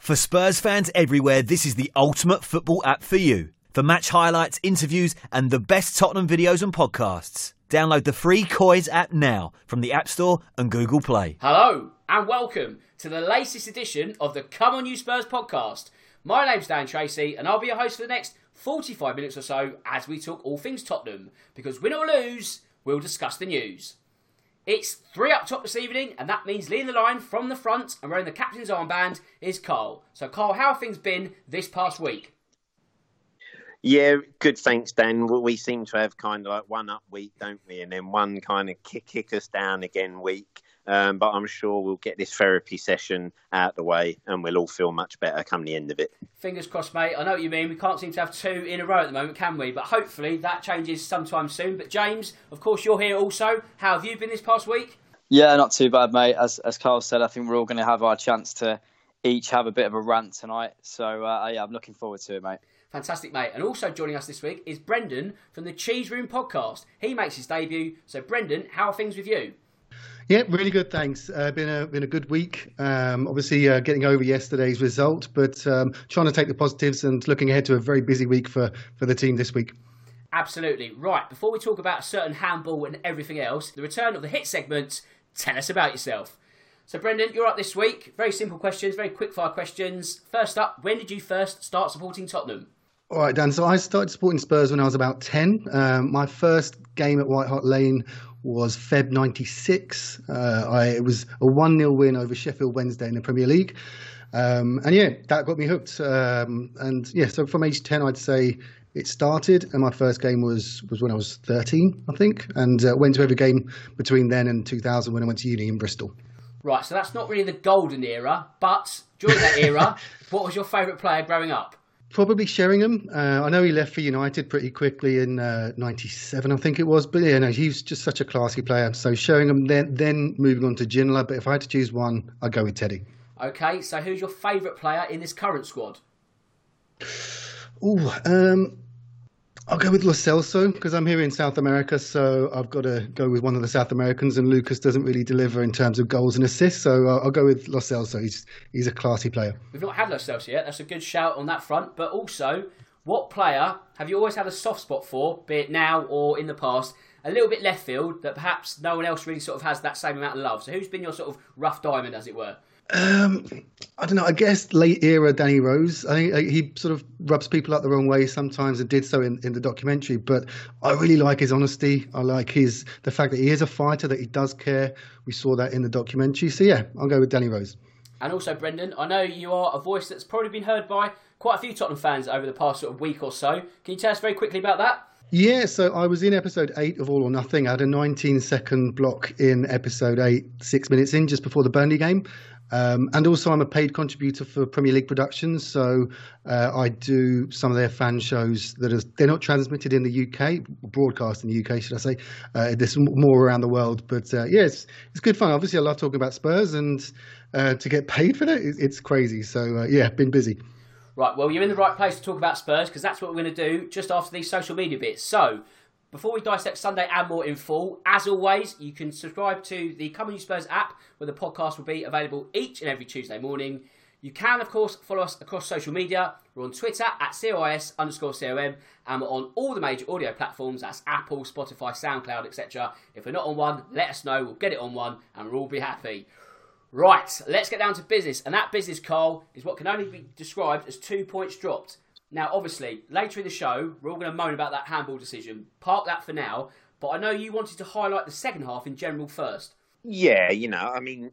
For Spurs fans everywhere, this is the ultimate football app for you. For match highlights, interviews, and the best Tottenham videos and podcasts. Download the free Coys app now from the App Store and Google Play. Hello, and welcome to the latest edition of the Come On You Spurs podcast. My name's Dan Tracy, and I'll be your host for the next 45 minutes or so as we talk all things Tottenham. Because win or lose, we'll discuss the news. It's three up top this evening, and that means leading the line from the front and wearing the captain's armband is Carl. So, Carl, how have things been this past week? Yeah, good. Thanks, Dan. We seem to have kind of like one up week, don't we? And then one kind of kick, kick us down again week. Um, but I'm sure we'll get this therapy session out the way and we'll all feel much better come the end of it. Fingers crossed, mate. I know what you mean. We can't seem to have two in a row at the moment, can we? But hopefully that changes sometime soon. But James, of course, you're here also. How have you been this past week? Yeah, not too bad, mate. As as Carl said, I think we're all going to have our chance to each have a bit of a rant tonight. So uh, yeah, I'm looking forward to it, mate. Fantastic, mate. And also joining us this week is Brendan from the Cheese Room podcast. He makes his debut. So, Brendan, how are things with you? Yeah, really good. Thanks. Uh, been a been a good week. Um, obviously, uh, getting over yesterday's result, but um, trying to take the positives and looking ahead to a very busy week for for the team this week. Absolutely right. Before we talk about a certain handball and everything else, the return of the hit segment. Tell us about yourself. So, Brendan, you're up this week. Very simple questions, very quick fire questions. First up, when did you first start supporting Tottenham? All right, Dan. So I started supporting Spurs when I was about 10. Um, my first game at White Hart Lane was Feb 96. Uh, I, it was a 1 0 win over Sheffield Wednesday in the Premier League. Um, and yeah, that got me hooked. Um, and yeah, so from age 10, I'd say it started. And my first game was, was when I was 13, I think. And uh, went to every game between then and 2000 when I went to uni in Bristol. Right, so that's not really the golden era, but during that era, what was your favourite player growing up? Probably Sheringham. Uh, I know he left for United pretty quickly in '97, uh, I think it was. But yeah, no, was just such a classy player. So Sheringham, then then moving on to Ginola. But if I had to choose one, I'd go with Teddy. Okay, so who's your favourite player in this current squad? Oh, um, I'll go with Lo Celso because I'm here in South America, so I've got to go with one of the South Americans, and Lucas doesn't really deliver in terms of goals and assists, so I'll go with Lo Celso. He's he's a classy player. We've not had Lo Celso yet. That's a good shout on that front. But also, what player have you always had a soft spot for, be it now or in the past? A little bit left field that perhaps no one else really sort of has that same amount of love. So who's been your sort of rough diamond, as it were? Um, I don't know. I guess late era Danny Rose. I think he sort of rubs people up the wrong way sometimes, and did so in, in the documentary. But I really like his honesty. I like his the fact that he is a fighter, that he does care. We saw that in the documentary. So yeah, I'll go with Danny Rose. And also, Brendan, I know you are a voice that's probably been heard by quite a few Tottenham fans over the past sort of week or so. Can you tell us very quickly about that? Yeah, so I was in episode eight of All or Nothing. I had a 19 second block in episode eight, six minutes in, just before the Burnley game. Um, and also, I'm a paid contributor for Premier League Productions, so uh, I do some of their fan shows that are they're not transmitted in the UK, broadcast in the UK, should I say? Uh, there's more around the world, but uh, yeah, it's it's good fun. Obviously, I love talking about Spurs, and uh, to get paid for that, it's crazy. So uh, yeah, been busy. Right, well, you're in the right place to talk about Spurs because that's what we're going to do just after these social media bits. So. Before we dissect Sunday and more in full, as always, you can subscribe to the Come On You Spurs app, where the podcast will be available each and every Tuesday morning. You can, of course, follow us across social media. We're on Twitter at COYS underscore COM, and we're on all the major audio platforms. That's Apple, Spotify, SoundCloud, etc. If we're not on one, let us know. We'll get it on one, and we'll all be happy. Right, let's get down to business. And that business, Carl, is what can only be described as two points dropped. Now, obviously, later in the show, we're all going to moan about that handball decision. Park that for now. But I know you wanted to highlight the second half in general first. Yeah, you know, I mean,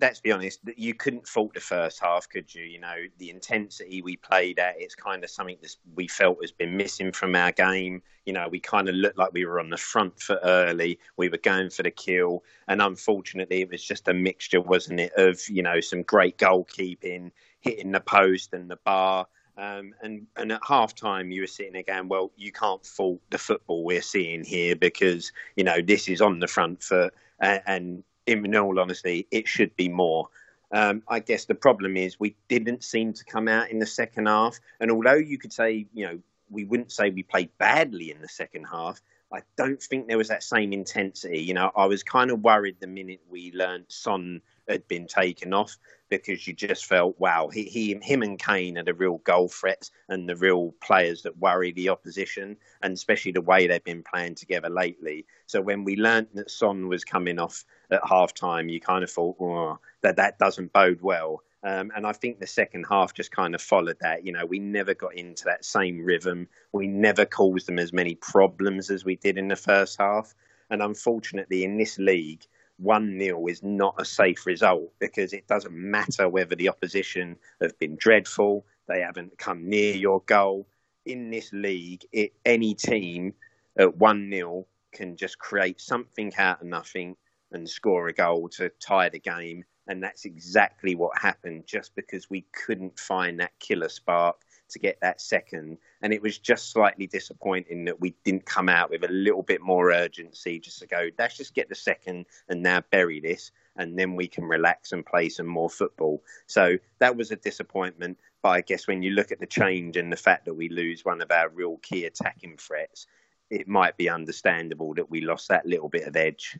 let's be honest, you couldn't fault the first half, could you? You know, the intensity we played at, it's kind of something that we felt has been missing from our game. You know, we kind of looked like we were on the front foot early. We were going for the kill. And unfortunately, it was just a mixture, wasn't it, of, you know, some great goalkeeping, hitting the post and the bar um, and and at half time, you were sitting again, well, you can't fault the football we're seeing here because you know this is on the front foot, and, and in all honesty, it should be more. Um, I guess the problem is we didn't seem to come out in the second half, and although you could say, you know, we wouldn't say we played badly in the second half, I don't think there was that same intensity. You know, I was kind of worried the minute we learned Son had been taken off because you just felt, wow, he, he him and Kane are the real goal threats and the real players that worry the opposition, and especially the way they've been playing together lately. So when we learnt that Son was coming off at half time, you kind of thought, oh, that that doesn't bode well. Um, and I think the second half just kind of followed that. You know, we never got into that same rhythm. We never caused them as many problems as we did in the first half. And unfortunately, in this league, 1 0 is not a safe result because it doesn't matter whether the opposition have been dreadful, they haven't come near your goal. In this league, it, any team at 1 0 can just create something out of nothing and score a goal to tie the game and that's exactly what happened just because we couldn't find that killer spark to get that second. And it was just slightly disappointing that we didn't come out with a little bit more urgency just to go, let's just get the second and now bury this. And then we can relax and play some more football. So that was a disappointment. But I guess when you look at the change and the fact that we lose one of our real key attacking threats, it might be understandable that we lost that little bit of edge.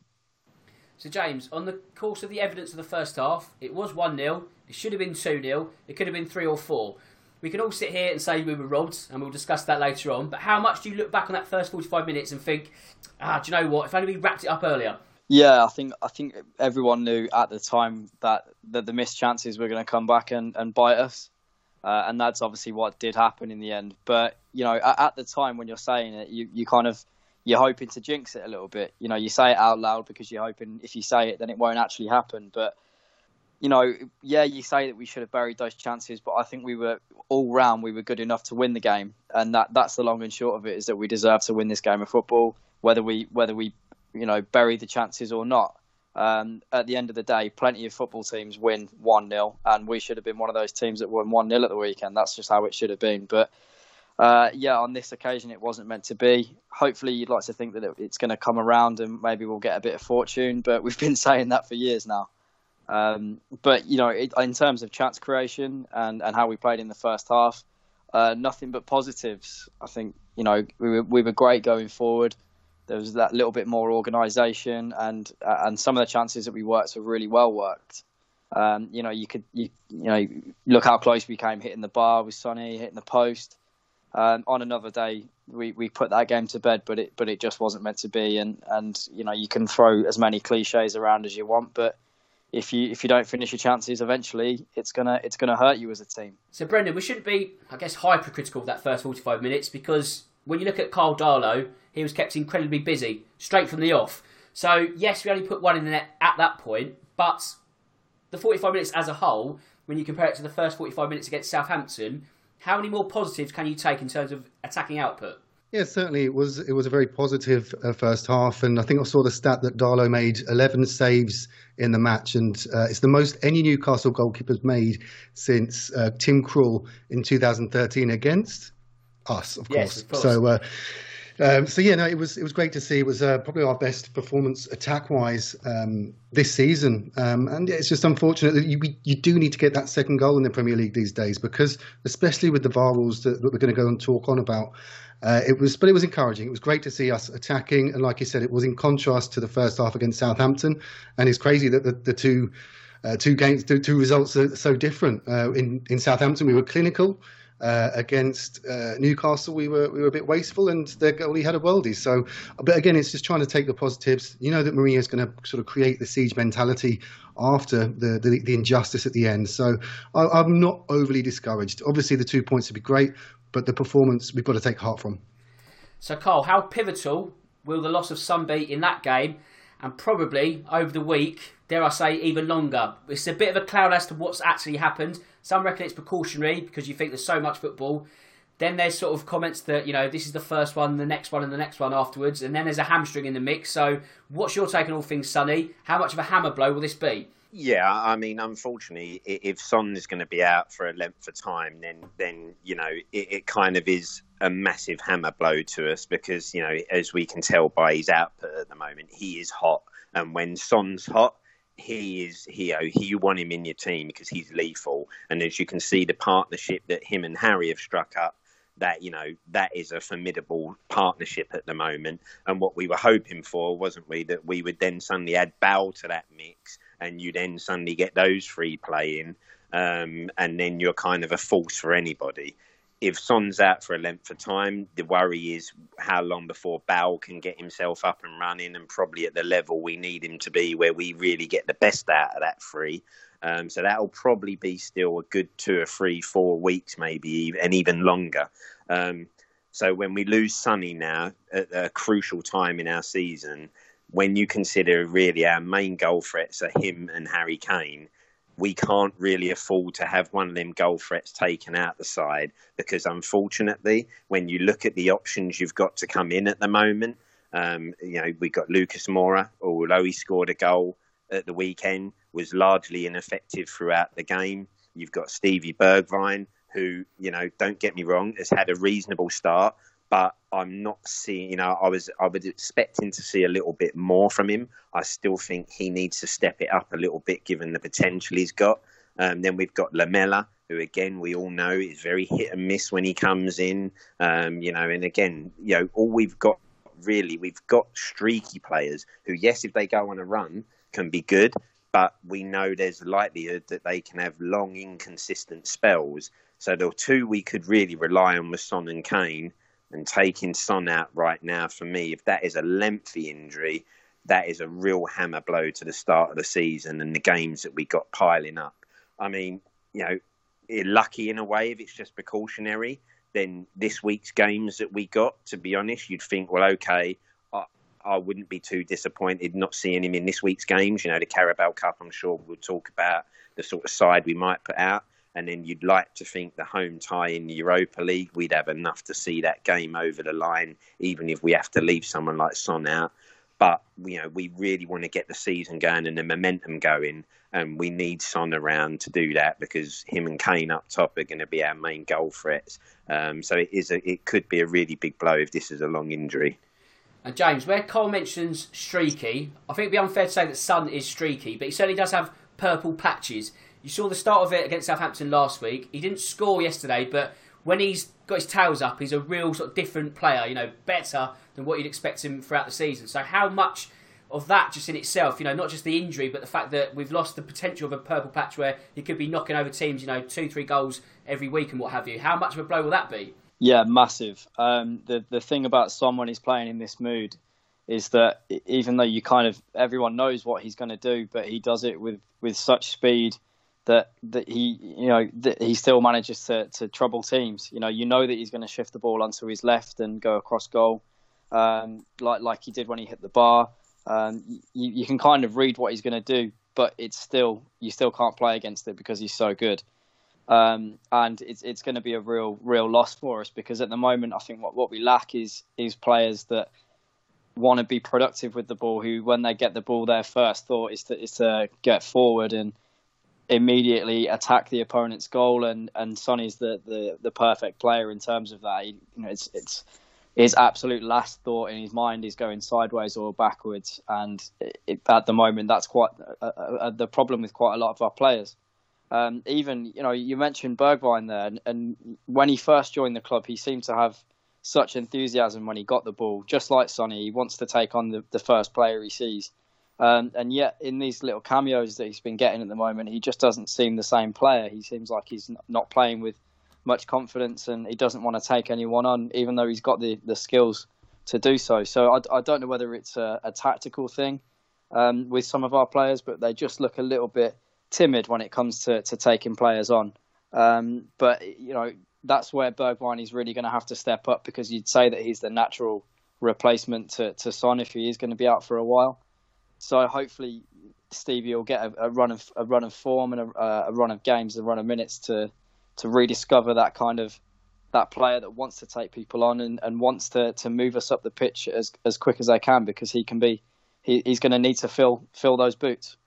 So, James, on the course of the evidence of the first half, it was 1 0. It should have been 2 0. It could have been 3 or 4. We can all sit here and say we were robbed, and we'll discuss that later on. But how much do you look back on that first 45 minutes and think, ah, do you know what? If only we wrapped it up earlier. Yeah, I think I think everyone knew at the time that, that the missed chances were going to come back and, and bite us. Uh, and that's obviously what did happen in the end. But, you know, at, at the time when you're saying it, you, you kind of you're hoping to jinx it a little bit. You know, you say it out loud because you're hoping if you say it, then it won't actually happen. But you know, yeah, you say that we should have buried those chances, but I think we were all round we were good enough to win the game, and that that's the long and short of it is that we deserve to win this game of football, whether we whether we you know bury the chances or not. Um, at the end of the day, plenty of football teams win one 0 and we should have been one of those teams that won one 0 at the weekend. That's just how it should have been, but uh, yeah, on this occasion it wasn't meant to be. Hopefully, you'd like to think that it's going to come around and maybe we'll get a bit of fortune, but we've been saying that for years now. Um, but you know, it, in terms of chance creation and, and how we played in the first half, uh, nothing but positives. I think you know we were, we were great going forward. There was that little bit more organisation and uh, and some of the chances that we worked were really well worked. Um, you know, you could you, you know look how close we came hitting the bar with Sonny hitting the post. Um, on another day, we, we put that game to bed, but it but it just wasn't meant to be. And, and you know you can throw as many cliches around as you want, but if you if you don't finish your chances, eventually it's gonna it's gonna hurt you as a team. So Brendan, we shouldn't be, I guess, hypercritical of that first forty five minutes because when you look at Karl Darlow, he was kept incredibly busy straight from the off. So yes, we only put one in the net at that point, but the forty five minutes as a whole, when you compare it to the first forty five minutes against Southampton how many more positives can you take in terms of attacking output? Yeah, certainly it was. It was a very positive uh, first half, and I think I saw the stat that Darlow made 11 saves in the match, and uh, it's the most any Newcastle goalkeepers made since uh, Tim Krul in 2013 against us, of yes, course. Of course. So uh, um, so yeah, no, it was it was great to see. It was uh, probably our best performance attack wise um, this season, um, and it's just unfortunate that you you do need to get that second goal in the Premier League these days because, especially with the VAR rules that, that we're going to go and talk on about, uh, it was but it was encouraging. It was great to see us attacking, and like you said, it was in contrast to the first half against Southampton, and it's crazy that the, the two. Uh, two games, two, two results are so different. Uh, in in Southampton, we were clinical. Uh, against uh, Newcastle, we were we were a bit wasteful, and their goalie had a worldie. So, but again, it's just trying to take the positives. You know that Mourinho is going to sort of create the siege mentality after the the, the injustice at the end. So, I, am not overly discouraged. Obviously, the two points would be great, but the performance we've got to take heart from. So, Carl, how pivotal will the loss of Son be in that game, and probably over the week? Dare I say, even longer. It's a bit of a cloud as to what's actually happened some reckon it's precautionary because you think there's so much football. Then there's sort of comments that, you know, this is the first one, the next one, and the next one afterwards. And then there's a hamstring in the mix. So, what's your take on all things Sonny? How much of a hammer blow will this be? Yeah, I mean, unfortunately, if Son is going to be out for a length of time, then then you know it, it, kind of is a massive hammer blow to us because you know as we can tell by his output at the moment, he is hot, and when Son's hot, he is he he you want him in your team because he's lethal and as you can see the partnership that him and Harry have struck up that you know that is a formidable partnership at the moment. And what we were hoping for, wasn't we, that we would then suddenly add Bale to that mix, and you then suddenly get those three playing, um, and then you're kind of a force for anybody. If Son's out for a length of time, the worry is how long before Bale can get himself up and running, and probably at the level we need him to be, where we really get the best out of that three. Um, so that'll probably be still a good two or three, four weeks, maybe, and even longer. Um, so when we lose Sonny now at a crucial time in our season, when you consider really our main goal threats are him and Harry Kane, we can't really afford to have one of them goal threats taken out the side because unfortunately, when you look at the options you've got to come in at the moment, um, you know, we've got Lucas Moura, although he scored a goal at the weekend, was largely ineffective throughout the game. You've got Stevie Bergwijn, who, you know, don't get me wrong, has had a reasonable start, but I'm not seeing, you know, I was I was expecting to see a little bit more from him. I still think he needs to step it up a little bit given the potential he's got. Um, then we've got Lamela, who again we all know is very hit and miss when he comes in. Um, you know, and again, you know, all we've got really, we've got streaky players who, yes, if they go on a run, can be good, but we know there's a likelihood that they can have long, inconsistent spells. So the two we could really rely on was Son and Kane, and taking Son out right now for me, if that is a lengthy injury, that is a real hammer blow to the start of the season and the games that we got piling up. I mean, you know, you're lucky in a way if it's just precautionary. Then this week's games that we got, to be honest, you'd think, well, okay, I wouldn't be too disappointed not seeing him in this week's games. You know, the Carabao Cup, I'm sure we'll talk about the sort of side we might put out. And then you'd like to think the home tie in the Europa League, we'd have enough to see that game over the line, even if we have to leave someone like Son out. But you know, we really want to get the season going and the momentum going, and we need Son around to do that because him and Kane up top are going to be our main goal threats. Um, so it is a, it could be a really big blow if this is a long injury. And James, where Cole mentions streaky, I think it'd be unfair to say that Son is streaky, but he certainly does have purple patches. You saw the start of it against Southampton last week. He didn't score yesterday, but when he's got his tails up, he's a real sort of different player. You know, better than what you'd expect him throughout the season. So how much of that just in itself, you know, not just the injury, but the fact that we've lost the potential of a purple patch where he could be knocking over teams, you know, two, three goals every week and what have you. How much of a blow will that be? Yeah, massive. Um, the the thing about someone he's playing in this mood is that even though you kind of everyone knows what he's going to do, but he does it with, with such speed that that he you know that he still manages to, to trouble teams. You know, you know that he's going to shift the ball onto his left and go across goal, um, like like he did when he hit the bar. Um, you, you can kind of read what he's going to do, but it's still you still can't play against it because he's so good. Um, and it's it's going to be a real real loss for us because at the moment I think what, what we lack is is players that want to be productive with the ball who when they get the ball their first thought is to is to get forward and immediately attack the opponent's goal and and Sonny's the, the, the perfect player in terms of that. He, you know it's it's his absolute last thought in his mind is going sideways or backwards and it, at the moment that's quite a, a, the problem with quite a lot of our players. Um, even you know you mentioned Bergwijn there, and, and, when he first joined the club, he seemed to have such enthusiasm when he got the ball, just like Sonny. He wants to take on the, the first player he sees, um, and yet in these little cameos that he's been getting at the moment, he just doesn't seem the same player. He seems like he's not playing with much confidence, and he doesn't want to take anyone on, even though he's got the, the skills to do so. So I, I don't know whether it's a, a tactical thing um, with some of our players, but they just look a little bit timid when it comes to, to taking players on. Um, but you know that's where Bergwijn is really going to have to step up because you'd say that he's the natural replacement to, to Son if he is going to be out for a while. So hopefully Stevie will get a, a run of a run of form and a, a, run of games, and a run of minutes to to rediscover that kind of that player that wants to take people on and, and wants to, to move us up the pitch as as quick as they can because he can be he, he's going to need to fill fill those boots.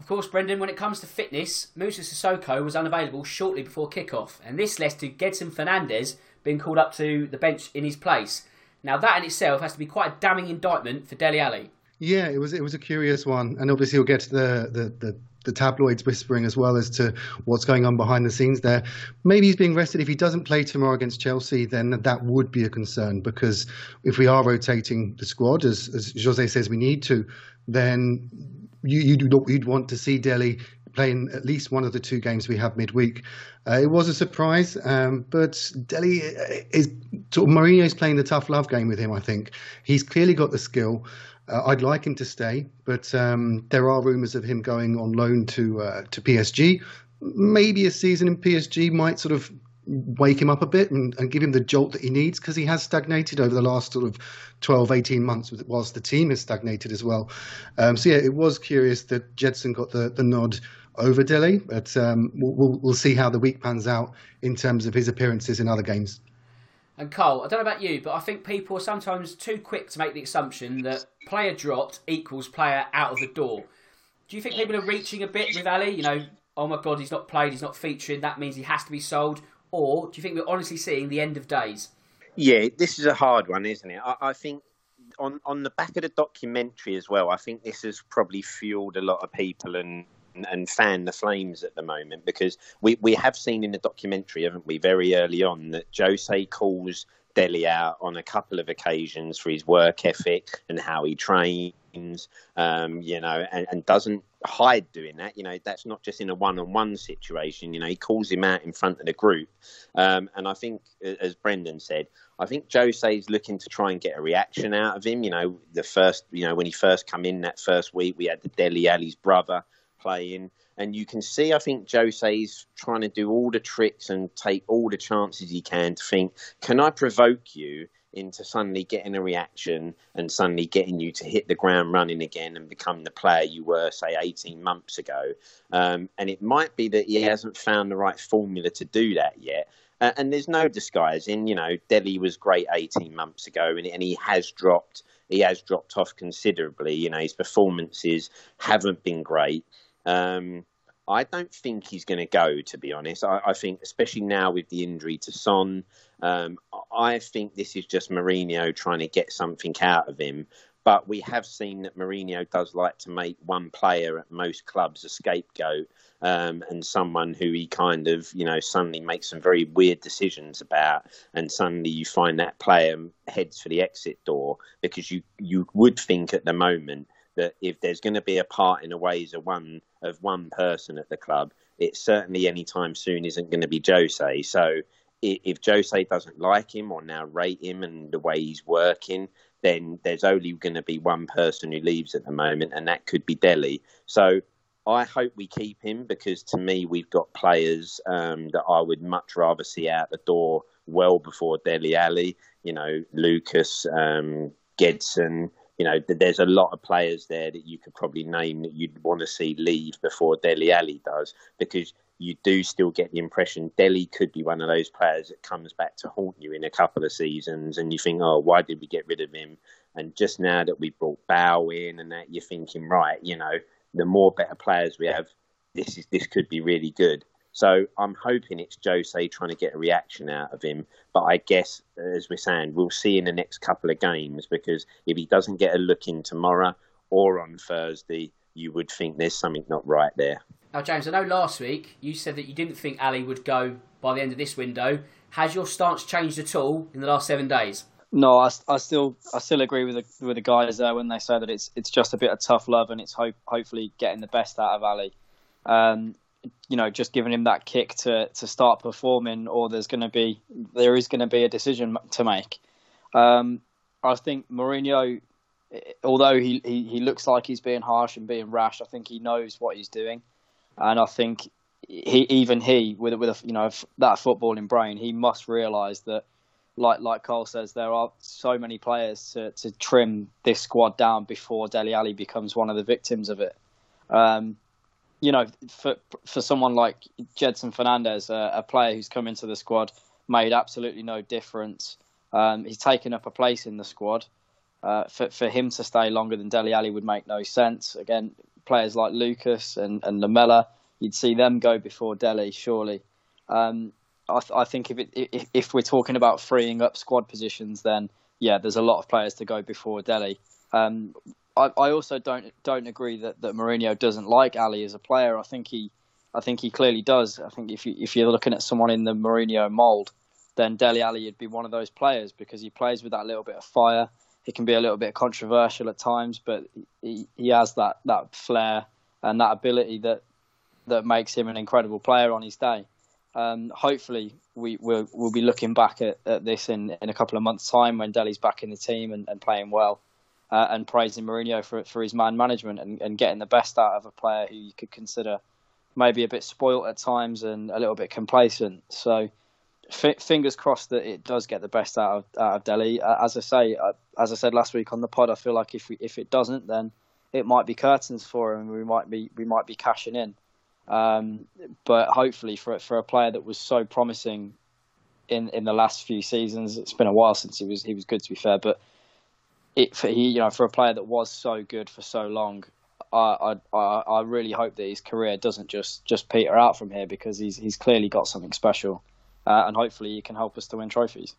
Of course, Brendan, when it comes to fitness, Moussa Sissoko was unavailable shortly before kick-off, and this led to Gedson Fernandes being called up to the bench in his place. Now, that in itself has to be quite a damning indictment for Dele Alli. Yeah, it was it was a curious one, and obviously we'll get the, the, the the tabloids whispering as well as to what's going on behind the scenes there. Maybe he's being rested. If he doesn't play tomorrow against Chelsea, then that would be a concern because if we are rotating the squad, as, as Jose says we need to, then you, you'd, you'd want to see Dele playing at least one of the two games we have midweek. Uh, it was a surprise, um, but Dele is sort of Mourinho's playing the tough love game with him. I think he's clearly got the skill. Uh, I'd like him to stay, but um, there are rumours of him going on loan to uh, to PSG. Maybe a season in PSG might sort of wake him up a bit and, and give him the jolt that he needs because he has stagnated over the last sort of 12, 18 months, whilst the team has stagnated as well. Um, so yeah, it was curious that Gedson got the, the nod over Dele, but um, we'll, we'll see how the week pans out in terms of his appearances in other games. And Cole, I don't know about you, but I think people are sometimes too quick to make the assumption that player dropped equals player out of the door. Do you think people are reaching a bit with Alli? You know, oh my God, he's not played, he's not featuring, that means he has to be sold. Or do you think we're honestly seeing the end of days? Yeah, this is a hard one, isn't it? I, I think on on the back of the documentary as well, I think this has probably fueled a lot of people and and fan the flames at the moment because we, we have seen in the documentary, haven't we, very early on that Jose calls Dele out on a couple of occasions for his work ethic and how he trains, um, you know, and, and, doesn't hide doing that. You know, that's not just in a one-on-one situation. You know, he calls him out in front of the group, um, and I think, as Brendan said, I think Jose's looking to try and get a reaction out of him. You know, the first, you know, when he first come in that first week, we had the Dele Alli's brother playing. And you can see, I think Jose's trying to do all the tricks and take all the chances he can to think, can I provoke you into suddenly getting a reaction and suddenly getting you to hit the ground running again and become the player you were, say, 18 months ago? Um, and it might be that he hasn't found the right formula to do that yet. Uh, and there's no disguising, you know, Dele was great 18 months ago and, and he has dropped. He has dropped off considerably. You know, his performances haven't been great. Um, I don't think he's going to go, to be honest. I, I, think, especially now with the injury to Son, um, I think this is just Mourinho trying to get something out of him. But we have seen that Mourinho does like to make one player at most clubs a scapegoat um, and someone who he kind of, you know, suddenly makes some very weird decisions about, and suddenly you find that player heads for the exit door because you you would think at the moment that if there's going to be a part in the ways of one of one person at the club, it certainly anytime soon isn't going to be Jose. So if Jose doesn't like him or now rate him and the way he's working, then there's only going to be one person who leaves at the moment, and that could be Dele. So I hope we keep him because to me, we've got players um, that I would much rather see out the door well before Dele Alli. You know, Lucas, um, Gedson, you know, there's a lot of players there that you could probably name that you'd want to see leave before Dele Alli does, because you do still get the impression Dele could be one of those players that comes back to haunt you in a couple of seasons, and you think, oh, why did we get rid of him? And just now that we brought Bale in, and that you're thinking, right, you know, the more better players we have, this is this could be really good. So I'm hoping it's Jose trying to get a reaction out of him. But I guess, as we're saying, we'll see in the next couple of games because if he doesn't get a look in tomorrow or on Thursday, you would think there's something not right there. Now, James, I know last week you said that you didn't think Alli would go by the end of this window. Has your stance changed at all in the last seven days? No, I, I still I still agree with the with the guys there when they say that it's it's just a bit of tough love and it's hope hopefully getting the best out of Alli. Um, you know, just giving him that kick to to start performing, or there's going to be there is going to be a decision to make. Um, I think Mourinho, although he, he he looks like he's being harsh and being rash, I think he knows what he's doing, and I think he even he with with a, you know that footballing brain, he must realise that. Like like Cole says, there are so many players to, to trim this squad down before Dele Alli becomes one of the victims of it. Um, you know, for for someone like Gedson Fernandes, a, a, player who's come into the squad, made absolutely no difference. Um, he's taken up a place in the squad. Uh, for for him to stay longer than Dele Alli would make no sense. Again, players like Lucas and, and Lamela, you'd see them go before Dele, surely. Um, I, th- I, think if, it, if, if we're talking about freeing up squad positions, then yeah, there's a lot of players to go before Dele. Um, I, I also don't don't agree that, that Mourinho doesn't like Alli as a player. I think he I think he clearly does. I think if you if you're looking at someone in the Mourinho mould, then Dele Alli would be one of those players because he plays with that little bit of fire. He can be a little bit controversial at times, but he, he has that, that flair and that ability that that makes him an incredible player on his day. Um, hopefully, we will we'll be looking back at, at, this in, in a couple of months' time when Dele's back in the team and, and playing well, uh, and praising Mourinho for for his man management and, and getting the best out of a player who you could consider maybe a bit spoilt at times and a little bit complacent. So f- fingers crossed that it does get the best out of out of Dele. Uh, as I say, uh, as I said last week on the pod, I feel like if we, if it doesn't, then it might be curtains for him. We might be we might be cashing in. Um, but hopefully, for for a player that was so promising in in the last few seasons, it's been a while since he was he was good to be fair. But it for he you know for a player that was so good for so long, I, I I really hope that his career doesn't just just peter out from here because he's he's clearly got something special uh, and hopefully he can help us to win trophies.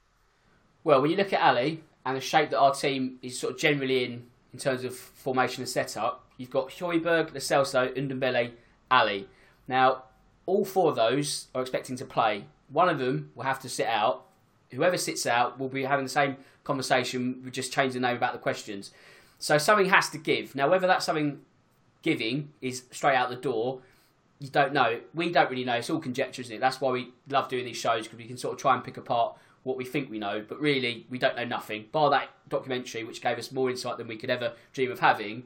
Well, when you look at Alli and the shape that our team is sort of generally in, in terms of formation and setup, you've got Højbjerg, Lo Celso, Ndombele, Alli. Now, all four of those are expecting to play. One of them will have to sit out. Whoever sits out will be having the same conversation. We just change the name about the questions. So something has to give. Now, whether that's something giving is straight out the door, you don't know. We don't really know. It's all conjecture, isn't it? That's why we love doing these shows because we can sort of try and pick apart what we think we know, but really we don't know nothing. Bar that documentary, which gave us more insight than we could ever dream of having,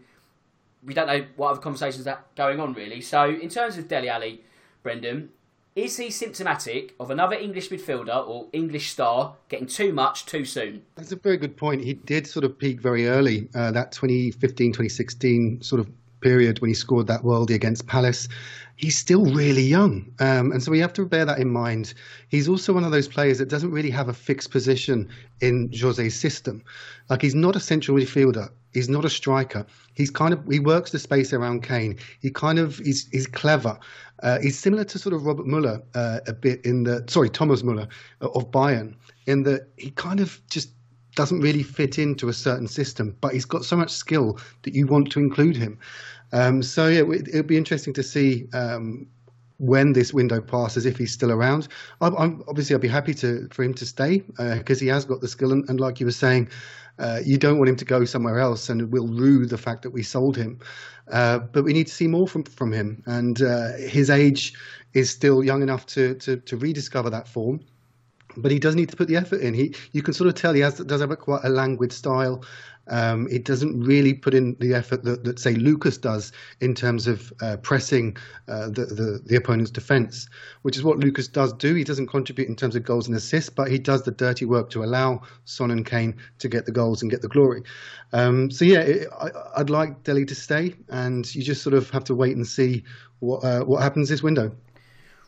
we don't know what other conversations are going on really. So in terms of Dele Alli, Brendan, is he symptomatic of another English midfielder or English star getting too much too soon? That's a very good point. He did sort of peak very early, uh, that 2015 2016 sort of period when he scored that worldie against Palace. He's still really young. Um, and so we have to bear that in mind. He's also one of those players that doesn't really have a fixed position in Jose's system. Like he's not a central midfielder. He's not a striker. He's kind of he works the space around Kane. He kind of he's he's clever. Uh, he's similar to sort of Robert Muller uh, a bit in the sorry Thomas Muller uh, of Bayern in that he kind of just doesn't really fit into a certain system, but he's got so much skill that you want to include him. Um, so yeah, it, will be interesting to see um, when this window passes if he's still around. I'm, I'm obviously I'd be happy to for him to stay because uh, he has got the skill, and, and like you were saying, uh, you don't want him to go somewhere else, and we'll rue the fact that we sold him. Uh, but we need to see more from from him, and uh, his age is still young enough to, to to rediscover that form but he does need to put the effort in. He, you can sort of tell he has does have a, quite a languid style. Um, it doesn't really put in the effort that, that say Lucas does in terms of uh, pressing uh, the, the, the opponent's defence, which is what Lucas does do. He doesn't contribute in terms of goals and assists, but he does the dirty work to allow Son and Kane to get the goals and get the glory. Um, so yeah, it, I, would like Dele to stay, and you just sort of have to wait and see what uh, what happens this window.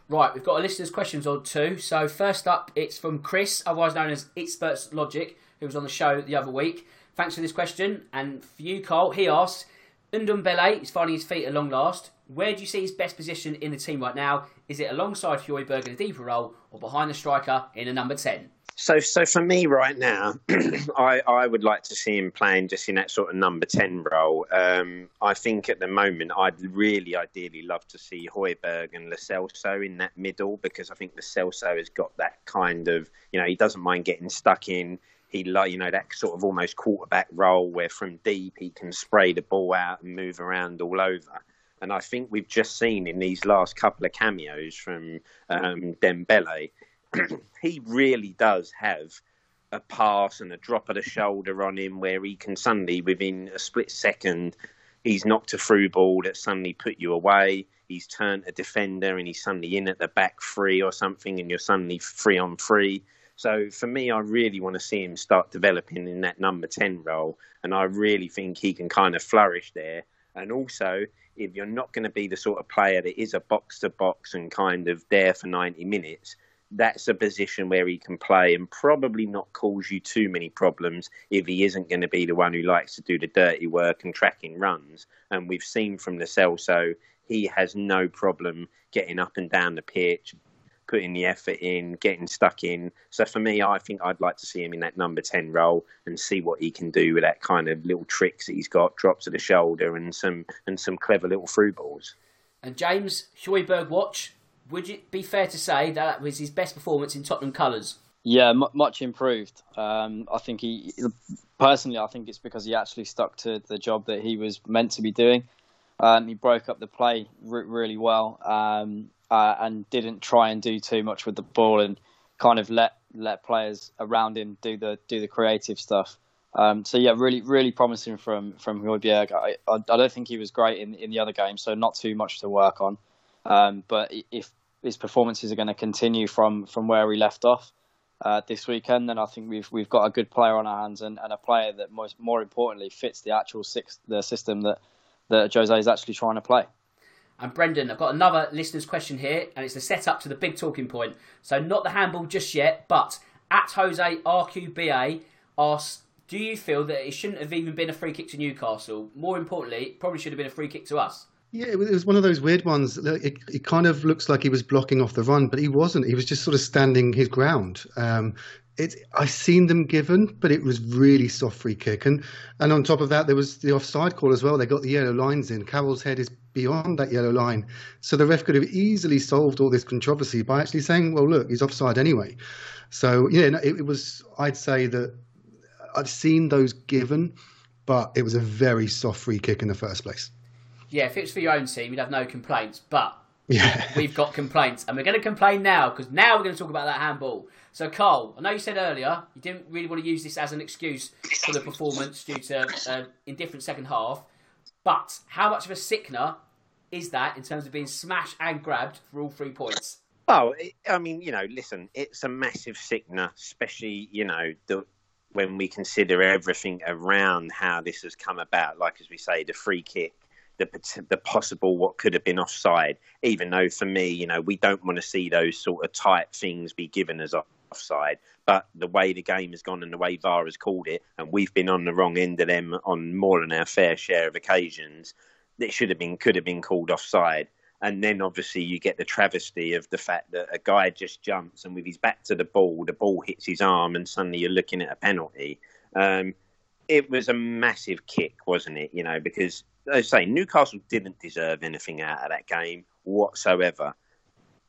Right, we've got a listener's questions on two. So first up, it's from Chris, otherwise known as Experts Logic, who was on the show the other week. Thanks for this question. And for you, Carl, he asks, Ndombele is finding his feet at long last. Where do you see his best position in the team right now? Is it alongside Højbjerg in a deeper role or behind the striker in a number 10? So, so for me right now, I, I would like to see him playing just in that sort of number 10 role. Um, I think at the moment, I'd really ideally love to see Højbjerg and Lo Celso in that middle because I think Lo Celso has got that kind of, you know, he doesn't mind getting stuck in. He like you know that sort of almost quarterback role where from deep he can spray the ball out and move around all over. And I think we've just seen in these last couple of cameos from um, Dembele he really does have a pass and a drop of the shoulder on him where he can suddenly, within a split second, he's knocked a through ball that suddenly put you away. He's turned a defender and he's suddenly in at the back free or something, and you're suddenly free on free. So for me, I really want to see him start developing in that number 10 role. And I really think he can kind of flourish there. And also, if you're not going to be the sort of player that is a box to box and kind of there for 90 minutes, that's a position where he can play and probably not cause you too many problems if he isn't going to be the one who likes to do the dirty work and tracking runs. And we've seen from the Celso, he has no problem getting up and down the pitch, putting the effort in, getting stuck in. So for me, I think I'd like to see him in that number 10 role and see what he can do with that kind of little tricks that he's got, drops of the shoulder and some and some clever little through balls. And James Højbjerg watch, would it be fair to say that, was his best performance in Tottenham colours? Yeah, m- much improved. Um, I think he, personally, I think it's because he actually stuck to the job that he was meant to be doing. Um, he broke up the play re- really well um, uh, and didn't try and do too much with the ball and kind of let let players around him do the do the creative stuff. Um, so yeah, really really promising from from Højbjerg. I, I, I don't think he was great in in the other game, so not too much to work on. Um, but if his performances are going to continue from from where we left off, uh, this weekend, then I think we've we've got a good player on our hands and, and a player that most more importantly fits the actual six the system that that Jose is actually trying to play. And Brendan, I've got another listener's question here, and it's the setup to the big talking point. So not the handball just yet, but at Jose RQBA asks, do you feel that it shouldn't have even been a free kick to Newcastle? More importantly, it probably should have been a free kick to us. Yeah, it was one of those weird ones. It, it kind of looks like he was blocking off the run, but he wasn't. He was just sort of standing his ground. Um, it, I seen them given, but it was really soft free kick, and and on top of that, there was the offside call as well. They got the yellow lines in. Carroll's head is beyond that yellow line, so the ref could have easily solved all this controversy by actually saying, "Well, look, he's offside anyway." So yeah, it, it was. I'd say that I've seen those given, but it was a very soft free kick in the first place yeah, if it's for your own team, you'd have no complaints. But yeah. we've got complaints, and we're going to complain now because now we're going to talk about that handball. So, Cole, I know you said earlier you didn't really want to use this as an excuse for the performance due to uh, indifferent second half, but how much of a sickener is that in terms of being smashed and grabbed for all three points? Oh, I mean, you know, listen, it's a massive sickener, especially, you know, the, when we consider everything around how this has come about. Like, as we say, the free kick the the possible what could have been offside. Even though for me, you know, we don't want to see those sort of tight things be given as offside. But the way the game has gone and the way VAR has called it, and we've been on the wrong end of them on more than our fair share of occasions, it should have been could have been called offside. And then obviously you get the travesty of the fact that a guy just jumps and with his back to the ball, the ball hits his arm, and suddenly you're looking at a penalty. Um, it was a massive kick, wasn't it? You know, because I say Newcastle didn't deserve anything out of that game whatsoever.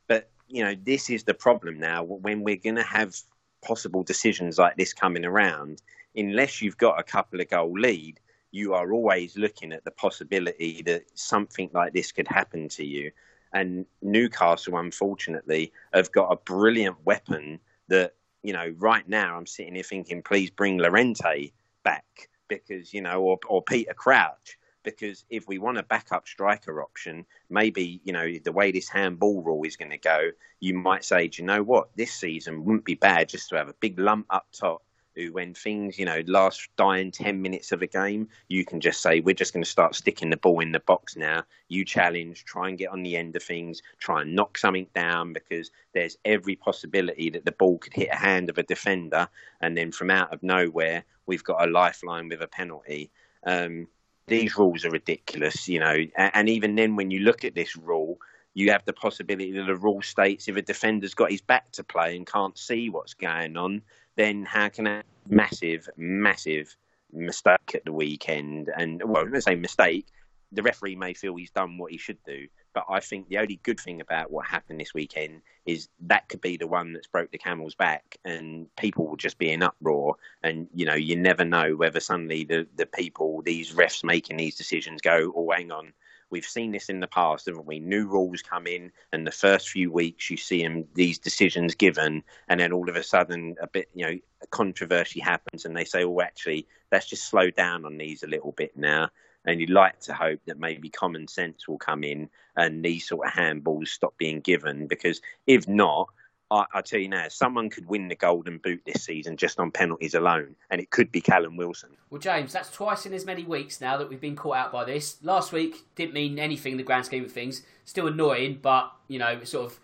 But you know, this is the problem now when we're going to have possible decisions like this coming around. Unless you've got a couple of goal lead, you are always looking at the possibility that something like this could happen to you. And Newcastle, unfortunately, have got a brilliant weapon that, you know, right now I'm sitting here thinking, please bring Llorente back because, you know, or, or Peter Crouch because if we want a backup striker option, maybe you know the way this handball rule is going to go, you might say, do you know what, this season wouldn't be bad just to have a big lump up top. Who, when things you know last dying ten minutes of a game, you can just say we're just going to start sticking the ball in the box now. You challenge, try and get on the end of things, try and knock something down because there's every possibility that the ball could hit a hand of a defender, and then from out of nowhere we've got a lifeline with a penalty. Um, these rules are ridiculous, you know. And, and even then, when you look at this rule, you have the possibility that the rule states if a defender's got his back to play and can't see what's going on, then how can a massive, massive mistake at the weekend? And well, let's say mistake, the referee may feel he's done what he should do. But I think the only good thing about what happened this weekend is that could be the one that's broke the camel's back, and people will just be in uproar. And you know, you never know whether suddenly the the people, these refs making these decisions, go, "Oh, hang on." We've seen this in the past, haven't we? New rules come in, and the first few weeks you see them these decisions given, and then all of a sudden a bit, you know, controversy happens, and they say, "Oh, actually, let's just slow down on these a little bit now." And you'd like to hope that maybe common sense will come in and these sort of handballs stop being given because if not I, I tell you now, someone could win the Golden Boot this season just on penalties alone, and it could be Callum Wilson. Well, James, that's twice in as many weeks now that we've been caught out by this. Last week didn't mean anything in the grand scheme of things. Still annoying, but you know, sort of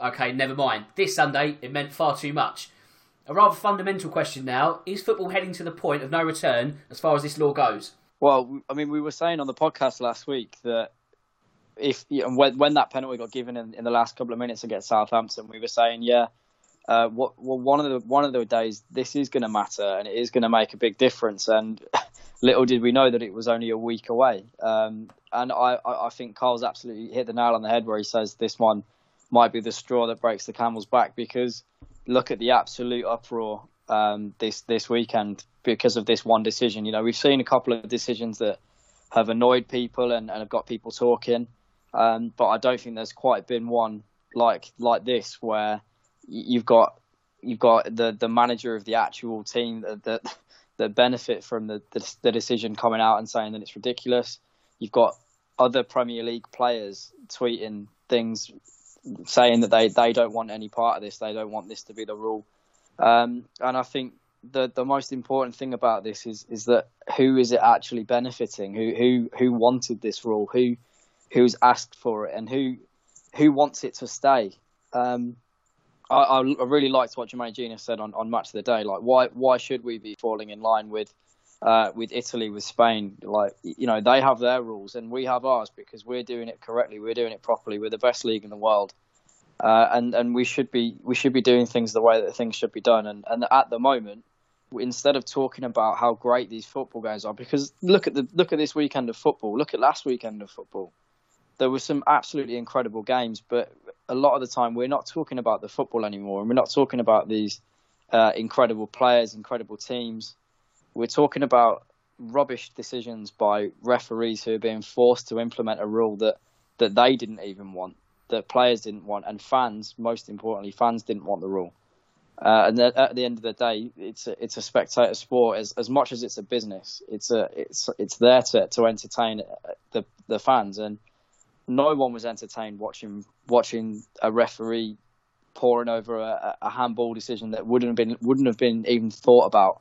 okay, never mind. This Sunday, it meant far too much. A rather fundamental question now: Is football heading to the point of no return as far as this law goes? Well, I mean, we were saying on the podcast last week that if when, when that penalty got given in, in the last couple of minutes against Southampton, we were saying, yeah, uh, what, well, one of the one of the days this is going to matter and it is going to make a big difference. And little did we know that it was only a week away. Um, and I, I think Carl's absolutely hit the nail on the head where he says this one might be the straw that breaks the camel's back because look at the absolute uproar um, this this weekend because of this one decision. You know, we've seen a couple of decisions that have annoyed people and, and have got people talking, um, but I don't think there's quite been one like like this where you've got you've got the the manager of the actual team that that, that benefit from the, the, the decision coming out and saying that it's ridiculous. You've got other Premier League players tweeting things saying that they, they don't want any part of this. They don't want this to be the rule. Um, and I think the the most important thing about this is is that who is it actually benefiting? Who who who wanted this rule? Who who's asked for it? And who who wants it to stay? Um, I, I, really liked what Jermaine Jenas said on, on Match of the Day. Like, why why should we be falling in line with uh, with Italy, with Spain? Like, you know, they have their rules and we have ours because we're doing it correctly. We're doing it properly. We're the best league in the world, uh, and and we should be we should be doing things the way that things should be done. And and at the moment, instead of talking about how great these football games are, because look at the look at this weekend of football. Look at last weekend of football there were some absolutely incredible games, but a lot of the time we're not talking about the football anymore, and we're not talking about these uh, incredible players, incredible teams. We're talking about rubbish decisions by referees who are being forced to implement a rule that that they didn't even want, that players didn't want, and fans, most importantly, fans didn't want the rule. Uh, and at the end of the day, it's a, it's a spectator sport. As as much as it's a business, it's a it's it's there to to entertain the the fans and no one was entertained watching watching a referee pouring over a, a handball decision that wouldn't have been wouldn't have been even thought about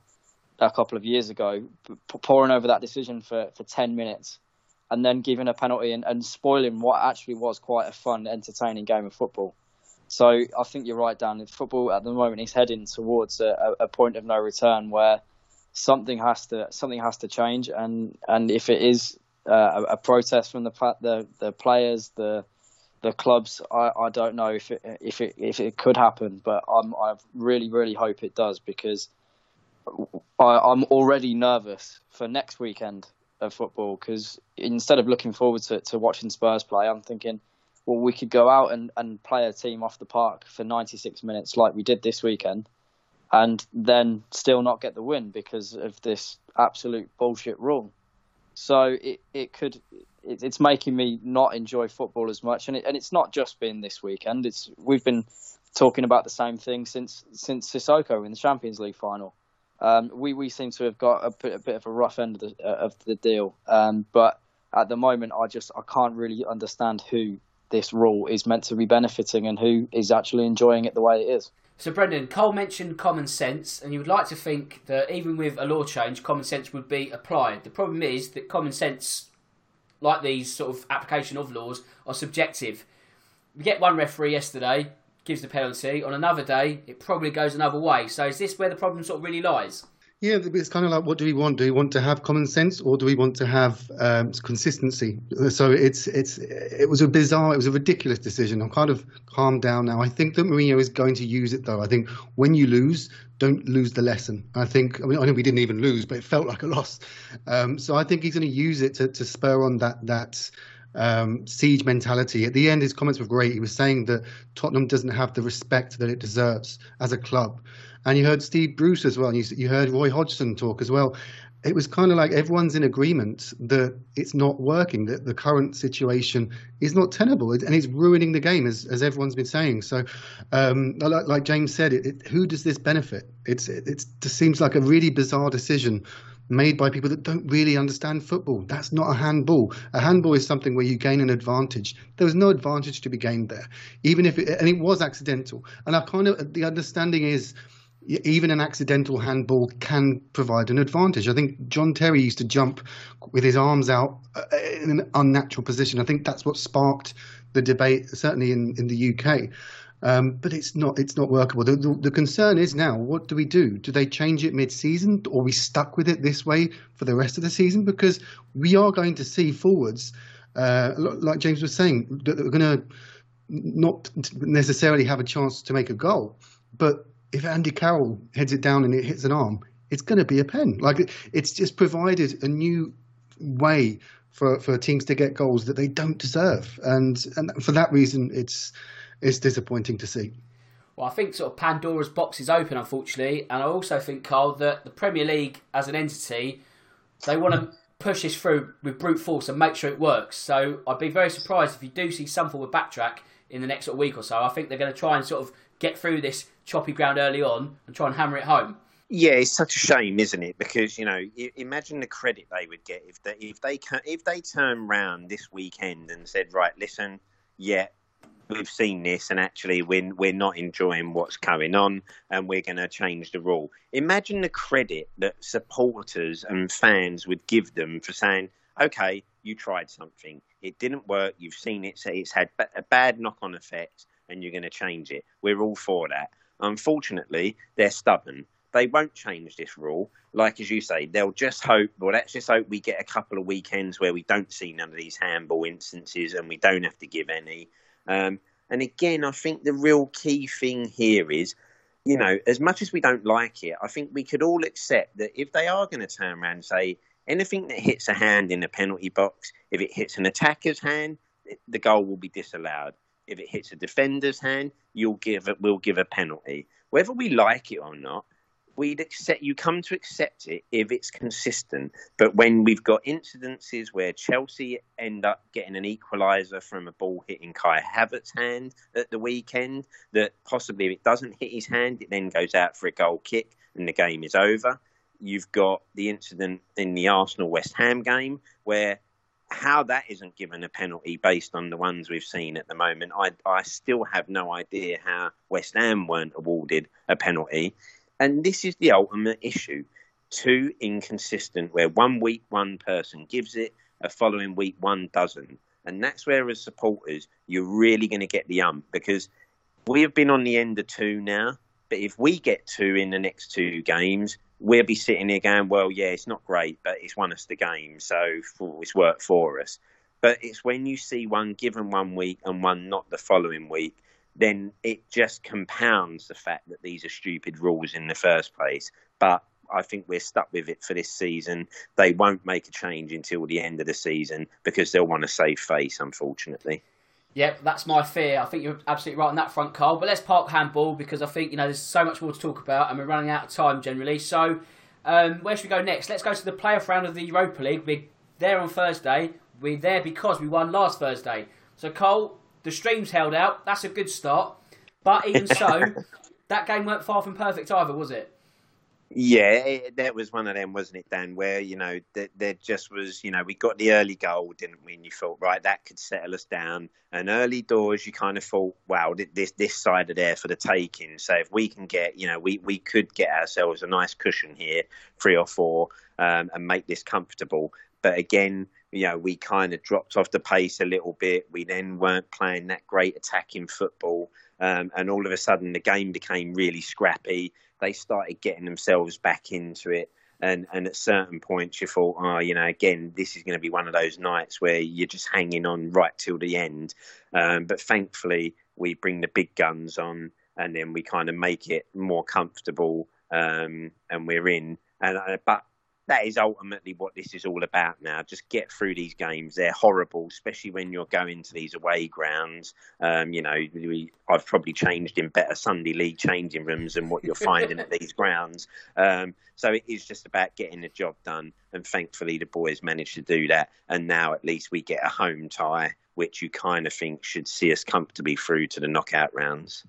a couple of years ago, pouring over that decision for, for 10 minutes and then giving a penalty and, and spoiling what actually was quite a fun, entertaining game of football. So I think you're right, Dan. Football at the moment is heading towards a, a point of no return where something has to something has to change, and, and if it is uh, a, protest from the the the players, the the clubs. I, I don't know if it if it if it could happen, but I'm I really really hope it does because I, I'm already nervous for next weekend of football because instead of looking forward to, to watching Spurs play, I'm thinking, well, we could go out and, and play a team off the park for 96 minutes like we did this weekend and then still not get the win because of this absolute bullshit rule. So it, it could it, it's making me not enjoy football as much, and it, and it's not just been this weekend. It's we've been talking about the same thing since since Sissoko in the Champions League final. Um, we we seem to have got a bit, a bit of a rough end of the, uh, of the deal, um, but at the moment, I just I can't really understand who this rule is meant to be benefiting and who is actually enjoying it the way it is. So, Brendan, Cole mentioned common sense, and you would like to think that even with a law change, common sense would be applied. The problem is that common sense, like these sort of application of laws, are subjective. We get one referee yesterday, gives the penalty. On another day, it probably goes another way. So, is this where the problem sort of really lies? Yeah, it's kind of like what do we want? Do we want to have common sense or do we want to have um, consistency? So it's it's it was a bizarre, it was a ridiculous decision. I'm kind of calmed down now. I think that Mourinho is going to use it though. I think when you lose, don't lose the lesson. I think I mean I know we didn't even lose, but it felt like a loss. Um, so I think he's going to use it to to spur on that that um, siege mentality. At the end, his comments were great. He was saying that Tottenham doesn't have the respect that it deserves as a club. And you heard Steve Bruce as well, and you, you heard Roy Hodgson talk as well. It was kind of like everyone's in agreement that it's not working, that the current situation is not tenable, and it's ruining the game, as, as everyone's been saying. So, um, like, like, James said, it, it, who does this benefit? It's it, it just seems like a really bizarre decision made by people that don't really understand football. That's not a handball. A handball is something where you gain an advantage. There was no advantage to be gained there, even if it, and it was accidental. And I kind of the understanding is even an accidental handball can provide an advantage. I think John Terry used to jump with his arms out uh, in an unnatural position. I think that's what sparked the debate, certainly in, in the UK. Um, but it's not it's not workable. The, the, the, concern is now, what do we do? Do they change it mid-season, or we stuck with it this way for the rest of the season? Because we are going to see forwards uh, like James was saying, that are going to not necessarily have a chance to make a goal. But if Andy Carroll heads it down and it hits an arm, it's going to be a pen. Like it's just provided a new way for, for teams to get goals that they don't deserve, and and for that reason, it's it's disappointing to see. Well, I think sort of Pandora's box is open, unfortunately, and I also think, Carl, that the Premier League as an entity, they want to push this through with brute force and make sure it works. So I'd be very surprised if you do see some form of backtrack in the next sort of week or so. I think they're going to try and sort of get through this choppy ground early on and try and hammer it home. Yeah, it's such a shame, isn't it? Because you know, imagine the credit they would get if they if they can, if they turn round this weekend and said, right, listen, yeah, we've seen this, and actually we're we're not enjoying what's going on, and we're going to change the rule. Imagine the credit that supporters and fans would give them for saying, okay, you tried something, it didn't work, you've seen it, so it's had a bad knock-on effect, and you're going to change it. We're all for that. Unfortunately, they're stubborn they won't change this rule. Like as you say, they'll just hope. Well, let's just hope we get a couple of weekends where we don't see none of these handball instances and we don't have to give any. Um, and again, I think the real key thing here is, you know, as much as we don't like it, I think we could all accept that if they are going to turn around and say anything that hits a hand in the penalty box, if it hits an attacker's hand, the goal will be disallowed. If it hits a defender's hand, you'll give it. We'll give a penalty, whether we like it or not we'd accept you come to accept it if it's consistent. But when we've got incidences where Chelsea end up getting an equaliser from a ball hitting Kai Havertz's hand at the weekend, that possibly if it doesn't hit his hand, it then goes out for a goal kick and the game is over. You've got the incident in the Arsenal West Ham game where how that isn't given a penalty based on the ones we've seen at the moment, I, I still have no idea how West Ham weren't awarded a penalty. And this is the ultimate issue. Too inconsistent, where one week one person gives it, a following week one doesn't. And that's where, as supporters, you're really going to get the ump because we have been on the end of two now. But if we get two in the next two games, we'll be sitting here going, well, yeah, it's not great, but it's won us the game, so it's worked for us. But it's when you see one given one week and one not the following week then it just compounds the fact that these are stupid rules in the first place. But I think we're stuck with it for this season. They won't make a change until the end of the season because they'll want to save face, unfortunately. Yep, that's my fear. I think you're absolutely right on that front, Carl. But let's park handball because I think you know there's so much more to talk about, and we're running out of time generally. So, um, where should we go next? Let's go to the playoff round of the Europa League. We're there on Thursday. We're there because we won last Thursday. So, Cole, the streams held out. That's a good start. But even so, that game weren't far from perfect either, was it? Yeah, it, that was one of them, wasn't it, Dan? Where you know there, there just was, you know, we got the early goal, didn't we? And you thought, right, that could settle us down. And early doors, you kind of thought, wow, this this side of there for the taking. So if we can get, you know, we we could get ourselves a nice cushion here, three or four, um, and make this comfortable. But again, you know, we kind of dropped off the pace a little bit. We then weren't playing that great attacking football. Um, and all of a sudden, the game became really scrappy. They started getting themselves back into it. And, and at certain points, you thought, oh, you know, again, this is going to be one of those nights where you're just hanging on right till the end. Um, but thankfully, we bring the big guns on and then we kind of make it more comfortable um, and we're in. And uh, but that is ultimately what this is all about now. Just get through these games. They're horrible, especially when you're going to these away grounds. Um, you know, we, I've probably changed in better Sunday league changing rooms than what you're finding at these grounds. Um, so it is just about getting the job done. And thankfully, the boys managed to do that. And now at least we get a home tie, which you kind of think should see us comfortably through to the knockout rounds.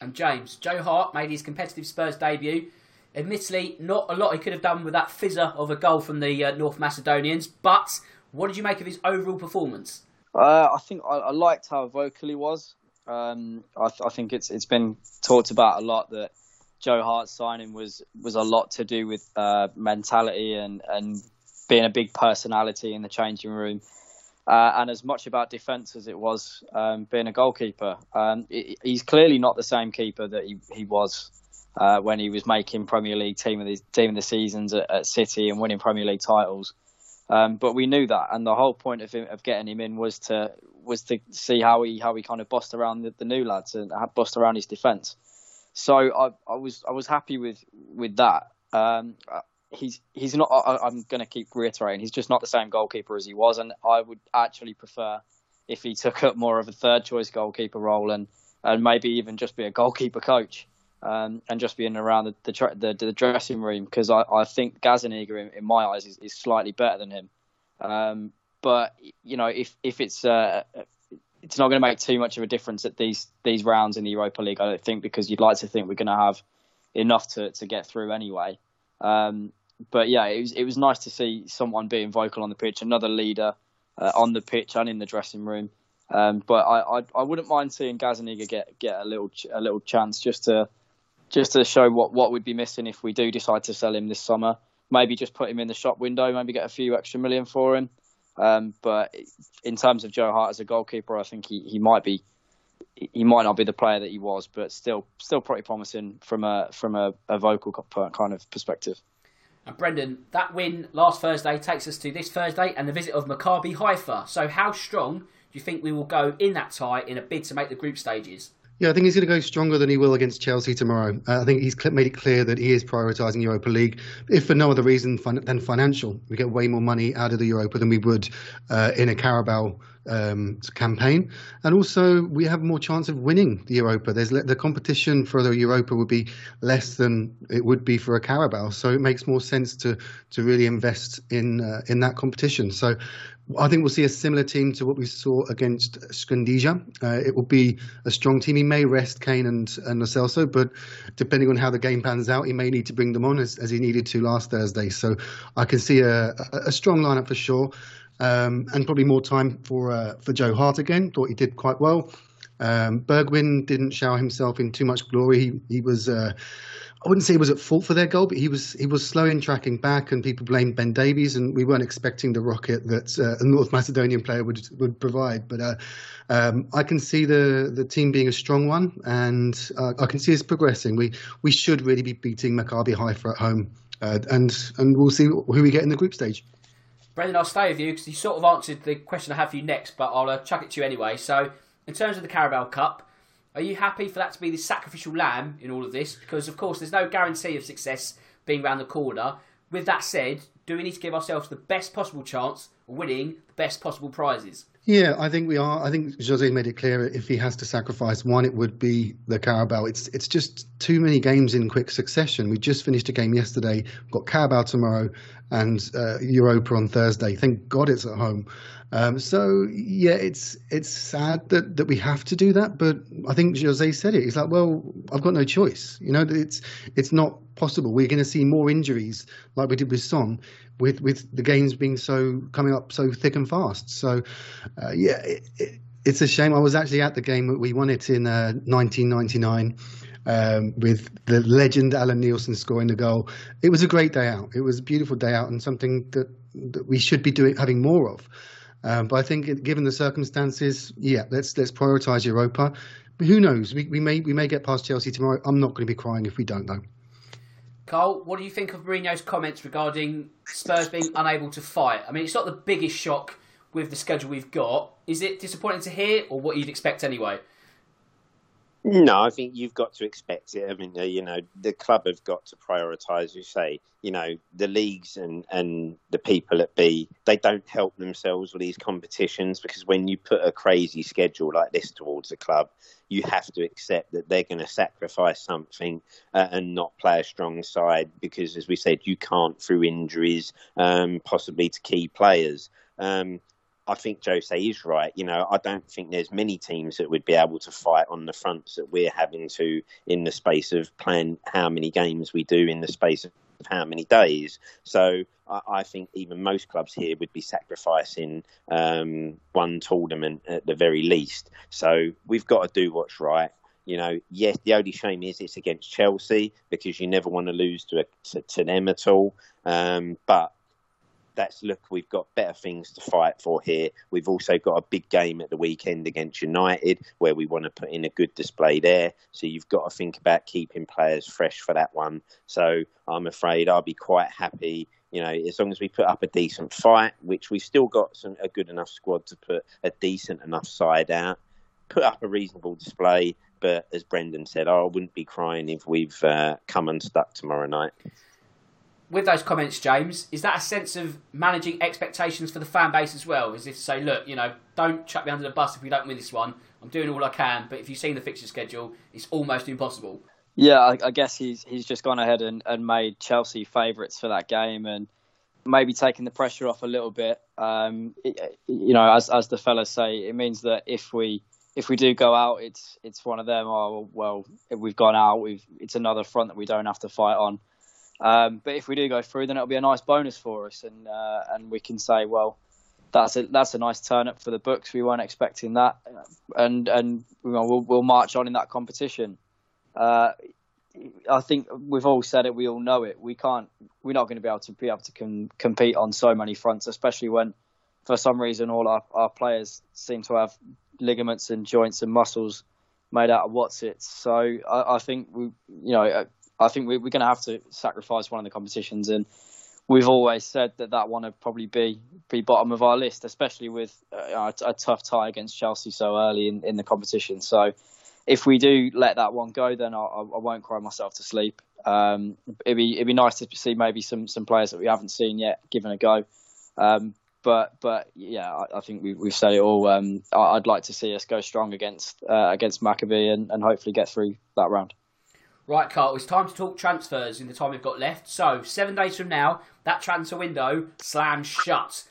And James, Joe Hart made his competitive Spurs debut Admittedly, not a lot he could have done with that fizzer of a goal from the uh, North Macedonians, but what did you make of his overall performance? Uh, I think I, I, liked how vocal he was. Um, I, th- I, think it's it's been talked about a lot that Joe Hart's signing was was a lot to do with uh, mentality and, and being a big personality in the changing room. Uh, and as much about defence as it was um, being a goalkeeper. Um, it, he's clearly not the same keeper that he, he was uh, when he was making Premier League team of the team of the seasons at, at, City and winning Premier League titles. Um, but we knew that, and the whole point of him, of getting him in was to was to see how he how he kind of bossed around the, the new lads and bossed around his defence. So I, I was I was happy with with that. Um, he's he's not. I, am going to keep reiterating. He's just not the same goalkeeper as he was, and I would actually prefer if he took up more of a third choice goalkeeper role and and maybe even just be a goalkeeper coach um, and just being around the the, the, the dressing room because I, I think Gazzaniga in, in my eyes is, is, slightly better than him. Um, but you know if if it's uh, it's not going to make too much of a difference at these these rounds in the Europa League, I don't think, because you'd like to think we're going to have enough to, to get through anyway. Um, but yeah, it was it was nice to see someone being vocal on the pitch, another leader uh, on the pitch and in the dressing room. Um, but I, I, I wouldn't mind seeing Gazzaniga get get a little a little chance just to just to show what what would be missing if we do decide to sell him this summer. Maybe just put him in the shop window, maybe get a few extra million for him. Um, but in terms of Joe Hart as a goalkeeper, I think he, he might be he might not be the player that he was, but still still pretty promising from a from a, a vocal kind of perspective. And Brendan, that win last Thursday takes us to this Thursday and the visit of Maccabi Haifa. So how strong do you think we will go in that tie in a bid to make the group stages? Yeah, I think he's going to go stronger than he will against Chelsea tomorrow. Uh, I think he's made it clear that he is prioritising Europa League, if for no other reason than financial. We get way more money out of the Europa than we would uh, in a Carabao um, campaign, and also we have more chance of winning the Europa. There's the competition for the Europa would be less than it would be for a Carabao, so it makes more sense to to really invest in uh, in that competition. So I think we'll see a similar team to what we saw against Shkandija. Uh, it will be a strong team. He may rest Kane and, and but depending on how the game pans out, he may need to bring them on as, as he needed to last Thursday. So I can see a, a strong lineup for sure, um, and probably more time for uh, for Joe Hart again. Thought he did quite well. Um, Bergwijn didn't shower himself in too much glory. He he was. Uh, I wouldn't say he was at fault for their goal, but he was he was slow in tracking back, and people blamed Ben Davies, and we weren't expecting the rocket that uh, a North Macedonian player would would provide. But uh, um, I can see the the team being a strong one, and uh, I can see us progressing. We we should really be beating Maccabi Haifa at home, uh, and and we'll see who we get in the group stage. Brendan, I'll stay with you because you sort of answered the question I have for you next, but I'll uh, chuck it to you anyway. So, in terms of the Carabao Cup. Are you happy for that to be the sacrificial lamb in all of this? Because, of course, there's no guarantee of success being around the corner. With that said, do we need to give ourselves the best possible chance of winning the best possible prizes? Yeah, I think we are. I think Jose made it clear if he has to sacrifice one, it would be the Carabao. It's it's just too many games in quick succession. We just finished a game yesterday. Got Carabao tomorrow and uh, Europa on Thursday. Thank God it's at home. Um, so yeah, it's it's sad that, that we have to do that, but I think Jose said it. He's like, well, I've got no choice. You know, it's it's not possible. We're going to see more injuries like we did with Son, with with the games being so coming up so thick and fast. So uh, yeah, it, it, it's a shame. I was actually at the game. We won it in uh, 1999. Um, with the legend Allan Nielsen scoring the goal. It was a great day out. It was a beautiful day out and something that, that we should be doing having more of. Um, but I think, given the circumstances, yeah, let's let's prioritise Europa. But who knows? We, we may we may get past Chelsea tomorrow. I'm not going to be crying if we don't, though. Carl, what do you think of Mourinho's comments regarding Spurs being unable to fight? I mean, it's not the biggest shock with the schedule we've got. Is it disappointing to hear, or what you'd expect anyway? No, I think you've got to expect it. I mean, uh, you know, the club have got to prioritise. You say, you know, the leagues and and the people at B, they don't help themselves with these competitions because when you put a crazy schedule like this towards a club, you have to accept that they're going to sacrifice something uh, and not play a strong side because, as we said, you can't through injuries, um, possibly to key players. Um, I think Jose is right. You know, I don't think there's many teams that would be able to fight on the fronts that we're having to in the space of playing how many games we do in the space of how many days. So I, I think even most clubs here would be sacrificing um, one tournament at the very least. So we've got to do what's right. You know, yes, the only shame is it's against Chelsea because you never want to lose to, to, to them at all. Um, but that's look, we've got better things to fight for here. We've also got a big game at the weekend against United where we want to put in a good display there. So you've got to think about keeping players fresh for that one. So I'm afraid I'll be quite happy You know, as long as we put up a decent fight, which we've still got some a good enough squad to put a decent enough side out, put up a reasonable display. But as Brendan said, I wouldn't be crying if we've uh, come unstuck tomorrow night. With those comments, James, is that a sense of managing expectations for the fan base as well? As if to say, look, you know, don't chuck me under the bus if we don't win this one. I'm doing all I can, but if you've seen the fixture schedule, it's almost impossible. Yeah, I, I guess he's he's just gone ahead and, and made Chelsea favourites for that game and maybe taking the pressure off a little bit. Um, it, you know, as as the fellas say, it means that if we if we do go out, it's it's one of them. Oh well, we've gone out, we've it's another front that we don't have to fight on. Um, but if we do go through, then it'll be a nice bonus for us, and uh, and we can say, well, that's a that's a nice turn up for the books. We weren't expecting that, and and you know, we'll we'll march on in that competition. Uh, I think we've all said it. We all know it. We can't. We're not going to be able to be able to com- compete on so many fronts, especially when, for some reason, all our, our players seem to have ligaments and joints and muscles made out of what's it. So I, I think we, you know, I think we, are going to have to sacrifice one of the competitions, and we've always said that that one would probably be be bottom of our list, especially with uh, a, a, tough tie against Chelsea so early in, in the competition. So if we do let that one go, then I, I won't cry myself to sleep. Um, it'd be it'd be nice to see maybe some some players that we haven't seen yet given a go. Um, but but yeah, I, I think we, we've said it all. Um, I, would like to see us go strong against uh, against Maccabi and, and hopefully get through that round. Right, Carl, it's time to talk transfers in the time we've got left. So, seven days from now, that transfer window slams shut.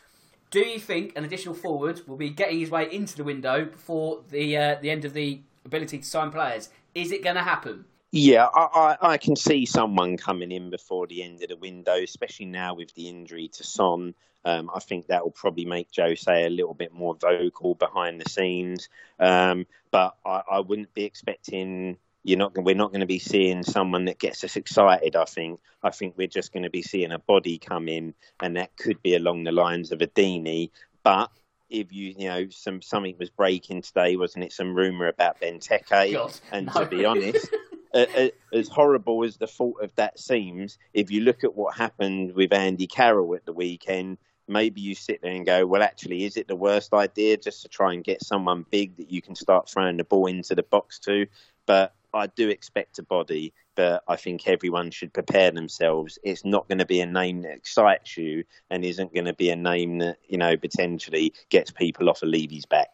Do you think an additional forward will be getting his way into the window before the uh, the end of the ability to sign players. Is it going to happen? Yeah, I, I, I, can see someone coming in before the end of the window, especially now with the injury to Son. Um, I think that will probably make Jose a little bit more vocal behind the scenes. Um, but I, I, wouldn't be expecting you're not. We're not going to be seeing someone that gets us excited. I think. I think we're just going to be seeing a body come in, and that could be along the lines of a Deeney. But if you you know some something was breaking today, wasn't it? Some rumor about Benteke, God, and no. to be honest. uh, as horrible as the thought of that seems, if you look at what happened with Andy Carroll at the weekend, maybe you sit there and go, well, actually, is it the worst idea just to try and get someone big that you can start throwing the ball into the box to? But I do expect a body, but I think everyone should prepare themselves. It's not going to be a name that excites you and isn't going to be a name that, you know, potentially gets people off a Levy's back.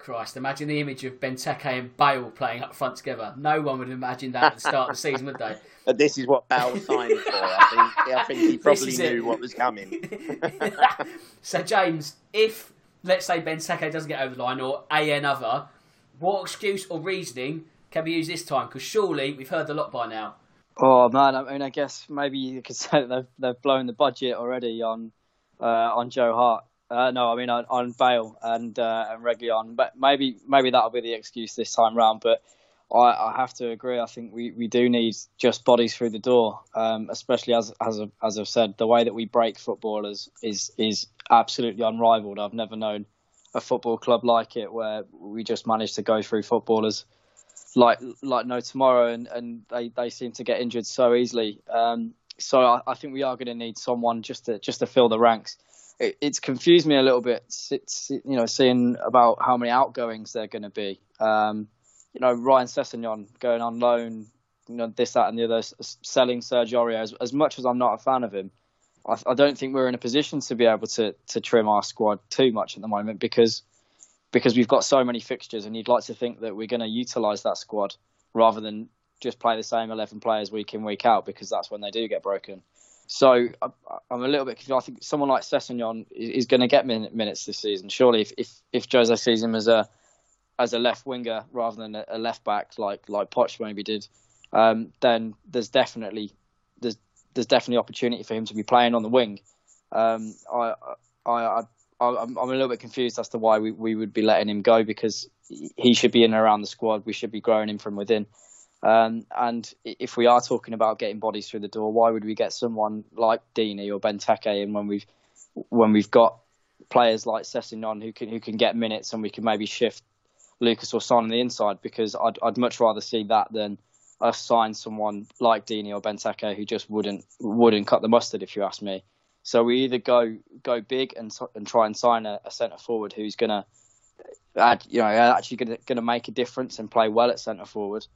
Christ, imagine the image of Benteke and Bale playing up front together. No one would imagine that at the start of the season, would they? But this is what Bale signed for. I think, I think he probably knew it. what was coming. so, James, if, let's say, Benteke doesn't get over the line or a another, what excuse or reasoning can be used this time? Because surely we've heard a lot by now. Oh man, I mean, I guess maybe you could say they've they've blown the budget already on uh, on Joe Hart. Uh, no, I mean on, on Bale and uh, and Reguilón. But maybe maybe that'll be the excuse this time round. But I, I have to agree. I think we, we do need just bodies through the door, um, especially as as as I've said, the way that we break footballers is is absolutely unrivaled. I've never known a football club like it where we just manage to go through footballers like like no tomorrow, and, and they, they seem to get injured so easily. Um, so I, I, think we are going to need someone just to just to fill the ranks. It, it's confused me a little bit, it's, you know, seeing about how many outgoings there are going to be. Um, you know, Ryan Sessegnon going on loan, you know, this, that, and the other, selling Serge Aurier. As, as much as I'm not a fan of him, I, I don't think we're in a position to be able to to trim our squad too much at the moment because because we've got so many fixtures, and you'd like to think that we're going to utilise that squad rather than just play the same 11 players week in, week out, because that's when they do get broken. So I'm a little bit confused. I think someone like Sessegnon is going to get minutes this season. Surely, if, if, if Jose sees him as a as a left winger rather than a left back like like Poch maybe did, um, then there's definitely there's there's definitely opportunity for him to be playing on the wing. Um, I, I I'm, I'm a little bit confused as to why we, we would be letting him go because he should be in and around the squad. We should be growing him from within. Um, and if we are talking about getting bodies through the door, why would we get someone like Deeney or Benteke in when we've when we've got players like Sessegnon who can who can get minutes and we can maybe shift Lucas or Son on the inside? Because I'd I'd much rather see that than us sign someone like Deeney or Benteke who just wouldn't wouldn't cut the mustard if you ask me. So we either go go big and and try and sign a, a centre forward who's gonna add, you know actually gonna make a difference and play well at centre forward,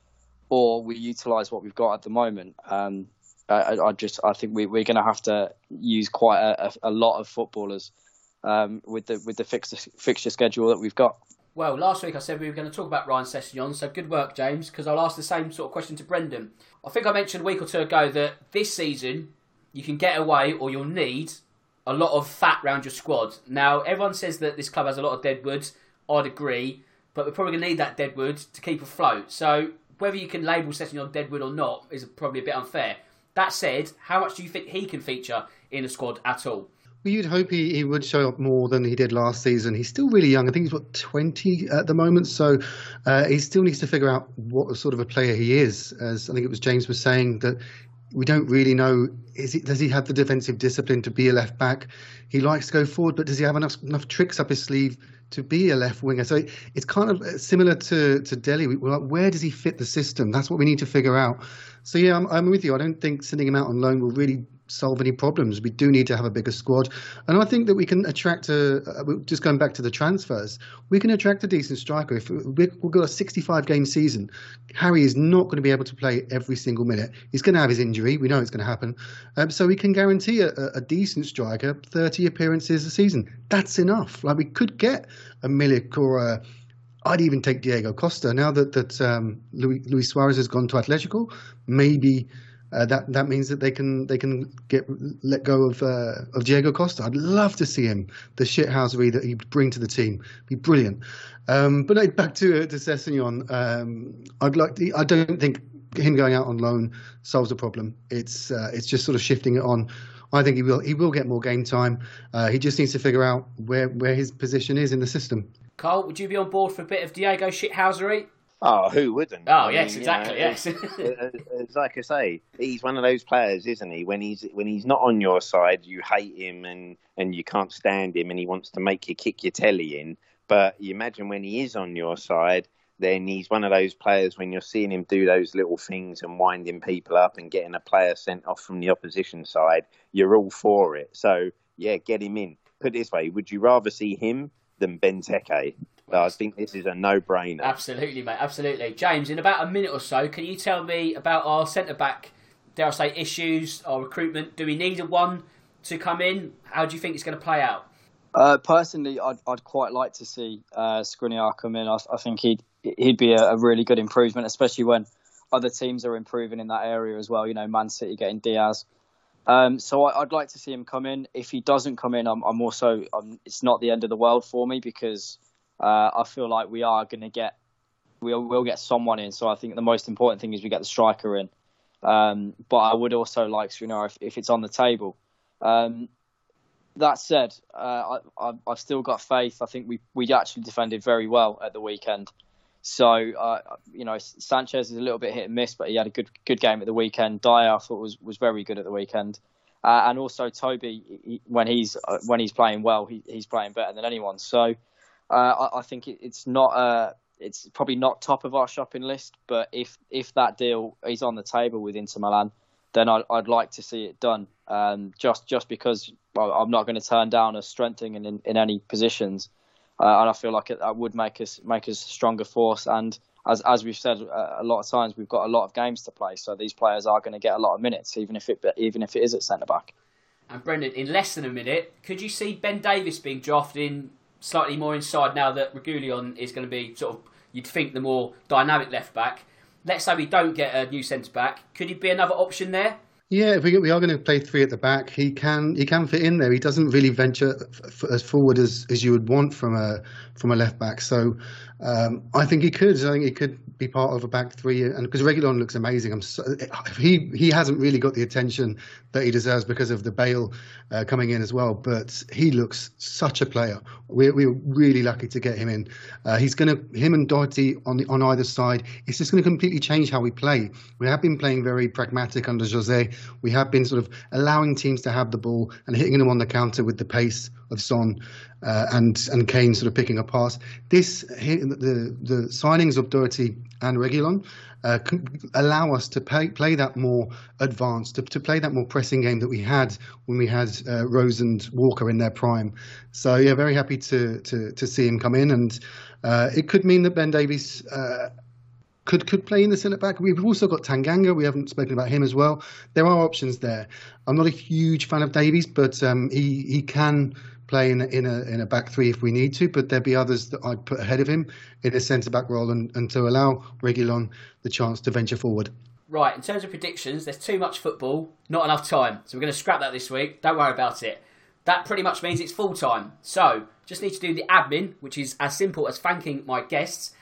or we utilise what we've got at the moment. Um, I, I, just I think we, we're going to have to use quite a, a, a lot of footballers um, with the with the fixture, fixture schedule that we've got. Well, last week I said we were going to talk about Ryan Sessegnon, so good work, James, because I'll ask the same sort of question to Brendan. I think I mentioned a week or two ago that this season you can get away or you'll need a lot of fat round your squad. Now, everyone says that this club has a lot of deadwood. I'd agree, but we're probably going to need that deadwood to keep afloat. So, whether you can label Sessegnon deadwood or not is probably a bit unfair. That said, how much do you think he can feature in the squad at all? Well, you'd hope he, he would show up more than he did last season. He's still really young. I think he's what twenty at the moment, so uh, he still needs to figure out what sort of a player he is. As I think it was James was saying that we don't really know he, does he have the defensive discipline to be a left back? He likes to go forward, but does he have enough enough tricks up his sleeve to be a left winger? So it's kind of uh, similar to to Dele. Where does he fit the system? That's what we need to figure out. So yeah, I'm, I'm with you. I don't think sending him out on loan will really solve any problems. We do need to have a bigger squad, and I think that we can attract a. Just going back to the transfers, we can attract a decent striker. If we've got a 65 game season, Harry is not going to be able to play every single minute. He's going to have his injury. We know it's going to happen. Um, so we can guarantee a, a, decent striker, 30 appearances a season. That's enough. Like we could get a Milik or a. I'd even take Diego Costa now that that um, Luis Suarez has gone to Atletico. Maybe uh, that that means that they can they can get let go of uh, of Diego Costa. I'd love to see him, the shithousery that he'd bring to the team, be brilliant. Um, but back to to Sessegnon, um, I'd like to, I don't think him going out on loan solves the problem. It's uh, it's just sort of shifting it on. I think he will he will get more game time. Uh, he just needs to figure out where where his position is in the system. Carl, would you be on board for a bit of Diego shithousery? Oh, who wouldn't? Oh, I yes, mean, exactly. know, yes. it's, like I say, he's one of those players, isn't he? When he's when he's not on your side, you hate him and and you can't stand him, and he wants to make you kick your telly in. But you imagine when he is on your side, then he's one of those players when you're seeing him do those little things and winding people up and getting a player sent off from the opposition side, you're all for it. So yeah, get him in. Put it this way: Would you rather see him than Benteke? I think this is a no-brainer. Absolutely, mate. Absolutely, James. In about a minute or so, can you tell me about our centre back? Dare I say issues? Our recruitment? Do we need a one to come in? How do you think it's going to play out? Uh, personally, I'd, I'd quite like to see uh, Skriniar come in. I, I think he'd he'd be a, a, really good improvement, especially when other teams are improving in that area as well. You know, Man City getting Dias. Um, so I, would like to see him come in. If he doesn't come in, I'm, I'm also I'm, it's not the end of the world for me because uh, I feel like we are going to get we'll, we'll get someone in. So I think the most important thing is we get the striker in. Um, but I would also like to know if, if it's on the table. Um, that said, uh, I, have still got faith. I think we we actually defended very well at the weekend. So uh, you know, Sanchez is a little bit hit and miss, but he had a good good game at the weekend. Dier I thought was was very good at the weekend, uh, and also Toby he, when he's uh, when he's playing well, he, he's playing better than anyone. So uh, I, I, think it, it's not uh, it's probably not top of our shopping list, but if if that deal is on the table with Inter Milan, then I, would like to see it done. Um, just just because I'm not going to turn down a strengthening in, in any positions, uh, and I feel like it, that would make us make us a stronger force. And as as we've said uh, a lot of times, we've got a lot of games to play, so these players are going to get a lot of minutes, even if it even if it is at centre back. And Brendan, in less than a minute, could you see Ben Davies being drafted in slightly more inside now that Reguilon is going to be sort of, you'd think, the more dynamic left back. Let's say we don't get a new centre back. Could he be another option there? Yeah, if we, we are going to play three at the back, he can he can fit in there. He doesn't really venture f- as forward as, as you would want from a from a left back. So um, I think he could. I think he could be part of a back three, and because Reguilon looks amazing. So, he he hasn't really got the attention that he deserves because of the Bale uh, coming in as well. But he looks such a player. We're, we're really lucky to get him in. Uh, he's going to him and Doherty on the, on either side. It's just going to completely change how we play. We have been playing very pragmatic under Jose. We have been sort of allowing teams to have the ball and hitting them on the counter with the pace of Son. uh, and and Kane sort of picking a pass. This the the signings of Doherty and Reguilon uh, allow us to play, play that more advanced, to, to, play that more pressing game that we had when we had uh, Rose and Walker in their prime. So yeah, very happy to to, to see him come in, and uh, it could mean that Ben Davies. Uh, could could play in the centre back. We've also got Tanganga. We haven't spoken about him as well. There are options there. I'm not a huge fan of Davies, but um, he he can play in a, in a in a back three if we need to. But there'd be others that I'd put ahead of him in a centre back role, and, and to allow Reguilon the chance to venture forward. Right, in terms of predictions, there's too much football, not enough time. So we're going to scrap that this week. Don't worry about it. That pretty much means it's full time. So just need to do the admin, which is as simple as thanking my guests.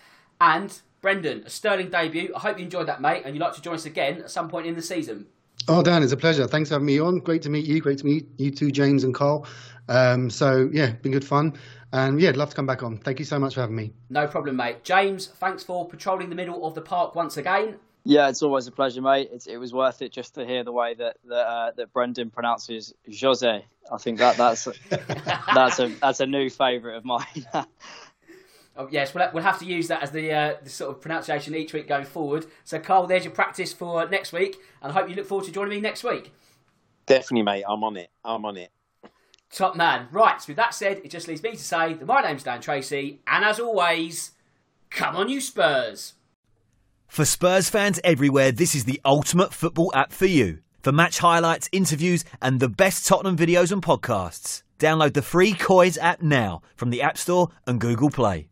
And Brendan, a sterling debut. I hope you enjoyed that, mate, and you'd like to join us again at some point in the season. Oh, Dan, it's a pleasure. Thanks for having me on. Great to meet you. Great to meet you too, James and Carl. Um, so, yeah, been good fun. And yeah, I'd love to come back on. Thank you so much for having me. No problem, mate. James, thanks for patrolling the middle of the park once again. Yeah, it's always a pleasure, mate. It's, it was worth it just to hear the way that that, uh, that Brendan pronounces Jose. I think that that's that's a that's a new favourite of mine. Oh, yes, we'll, we'll have to use that as the, uh, the sort of pronunciation each week going forward. So, Carl, there's your practice for next week, and I hope you look forward to joining me next week. Definitely, mate. I'm on it. I'm on it. Top man. Right, so with that said, it just leaves me to say that my name's Dan Tracy, and as always, come on, you Spurs. For Spurs fans everywhere, this is the ultimate football app for you. For match highlights, interviews, and the best Tottenham videos and podcasts, download the free Coys app now from the App Store and Google Play.